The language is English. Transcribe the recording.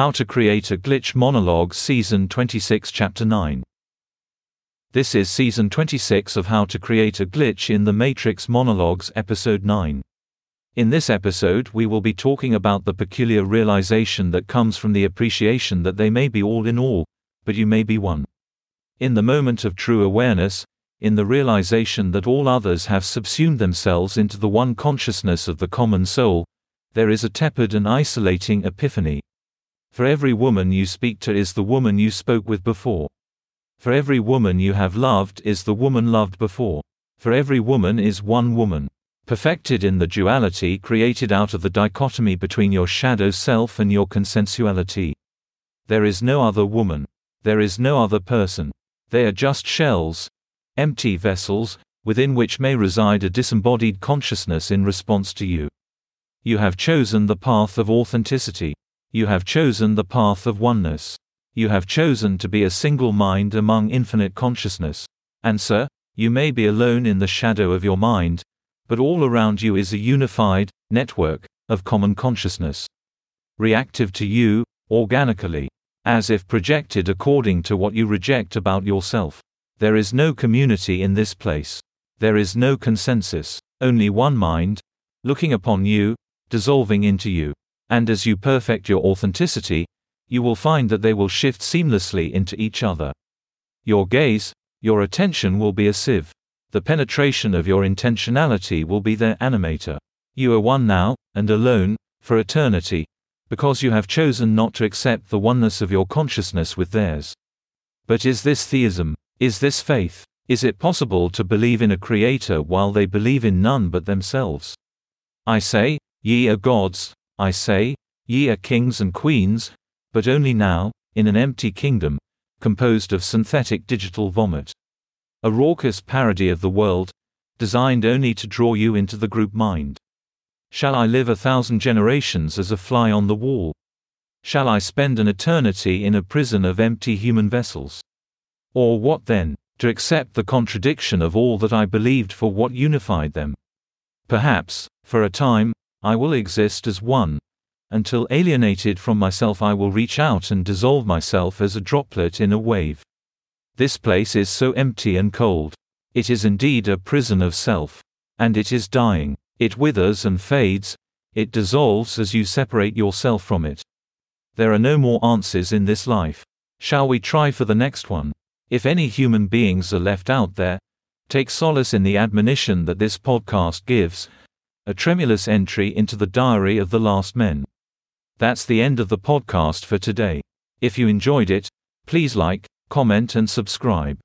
How to Create a Glitch Monologue Season 26 Chapter 9 This is Season 26 of How to Create a Glitch in the Matrix Monologues Episode 9. In this episode we will be talking about the peculiar realization that comes from the appreciation that they may be all in all, but you may be one. In the moment of true awareness, in the realization that all others have subsumed themselves into the one consciousness of the common soul, there is a tepid and isolating epiphany. For every woman you speak to is the woman you spoke with before. For every woman you have loved is the woman loved before. For every woman is one woman. Perfected in the duality created out of the dichotomy between your shadow self and your consensuality. There is no other woman. There is no other person. They are just shells, empty vessels, within which may reside a disembodied consciousness in response to you. You have chosen the path of authenticity. You have chosen the path of oneness. You have chosen to be a single mind among infinite consciousness. Answer You may be alone in the shadow of your mind, but all around you is a unified network of common consciousness. Reactive to you, organically, as if projected according to what you reject about yourself. There is no community in this place. There is no consensus, only one mind, looking upon you, dissolving into you. And as you perfect your authenticity, you will find that they will shift seamlessly into each other. Your gaze, your attention will be a sieve. The penetration of your intentionality will be their animator. You are one now, and alone, for eternity, because you have chosen not to accept the oneness of your consciousness with theirs. But is this theism? Is this faith? Is it possible to believe in a creator while they believe in none but themselves? I say, ye are gods, I say, ye are kings and queens, but only now, in an empty kingdom, composed of synthetic digital vomit. A raucous parody of the world, designed only to draw you into the group mind. Shall I live a thousand generations as a fly on the wall? Shall I spend an eternity in a prison of empty human vessels? Or what then, to accept the contradiction of all that I believed for what unified them? Perhaps, for a time, I will exist as one. Until alienated from myself, I will reach out and dissolve myself as a droplet in a wave. This place is so empty and cold. It is indeed a prison of self. And it is dying. It withers and fades. It dissolves as you separate yourself from it. There are no more answers in this life. Shall we try for the next one? If any human beings are left out there, take solace in the admonition that this podcast gives a tremulous entry into the diary of the last men. That's the end of the podcast for today. If you enjoyed it, please like, comment, and subscribe.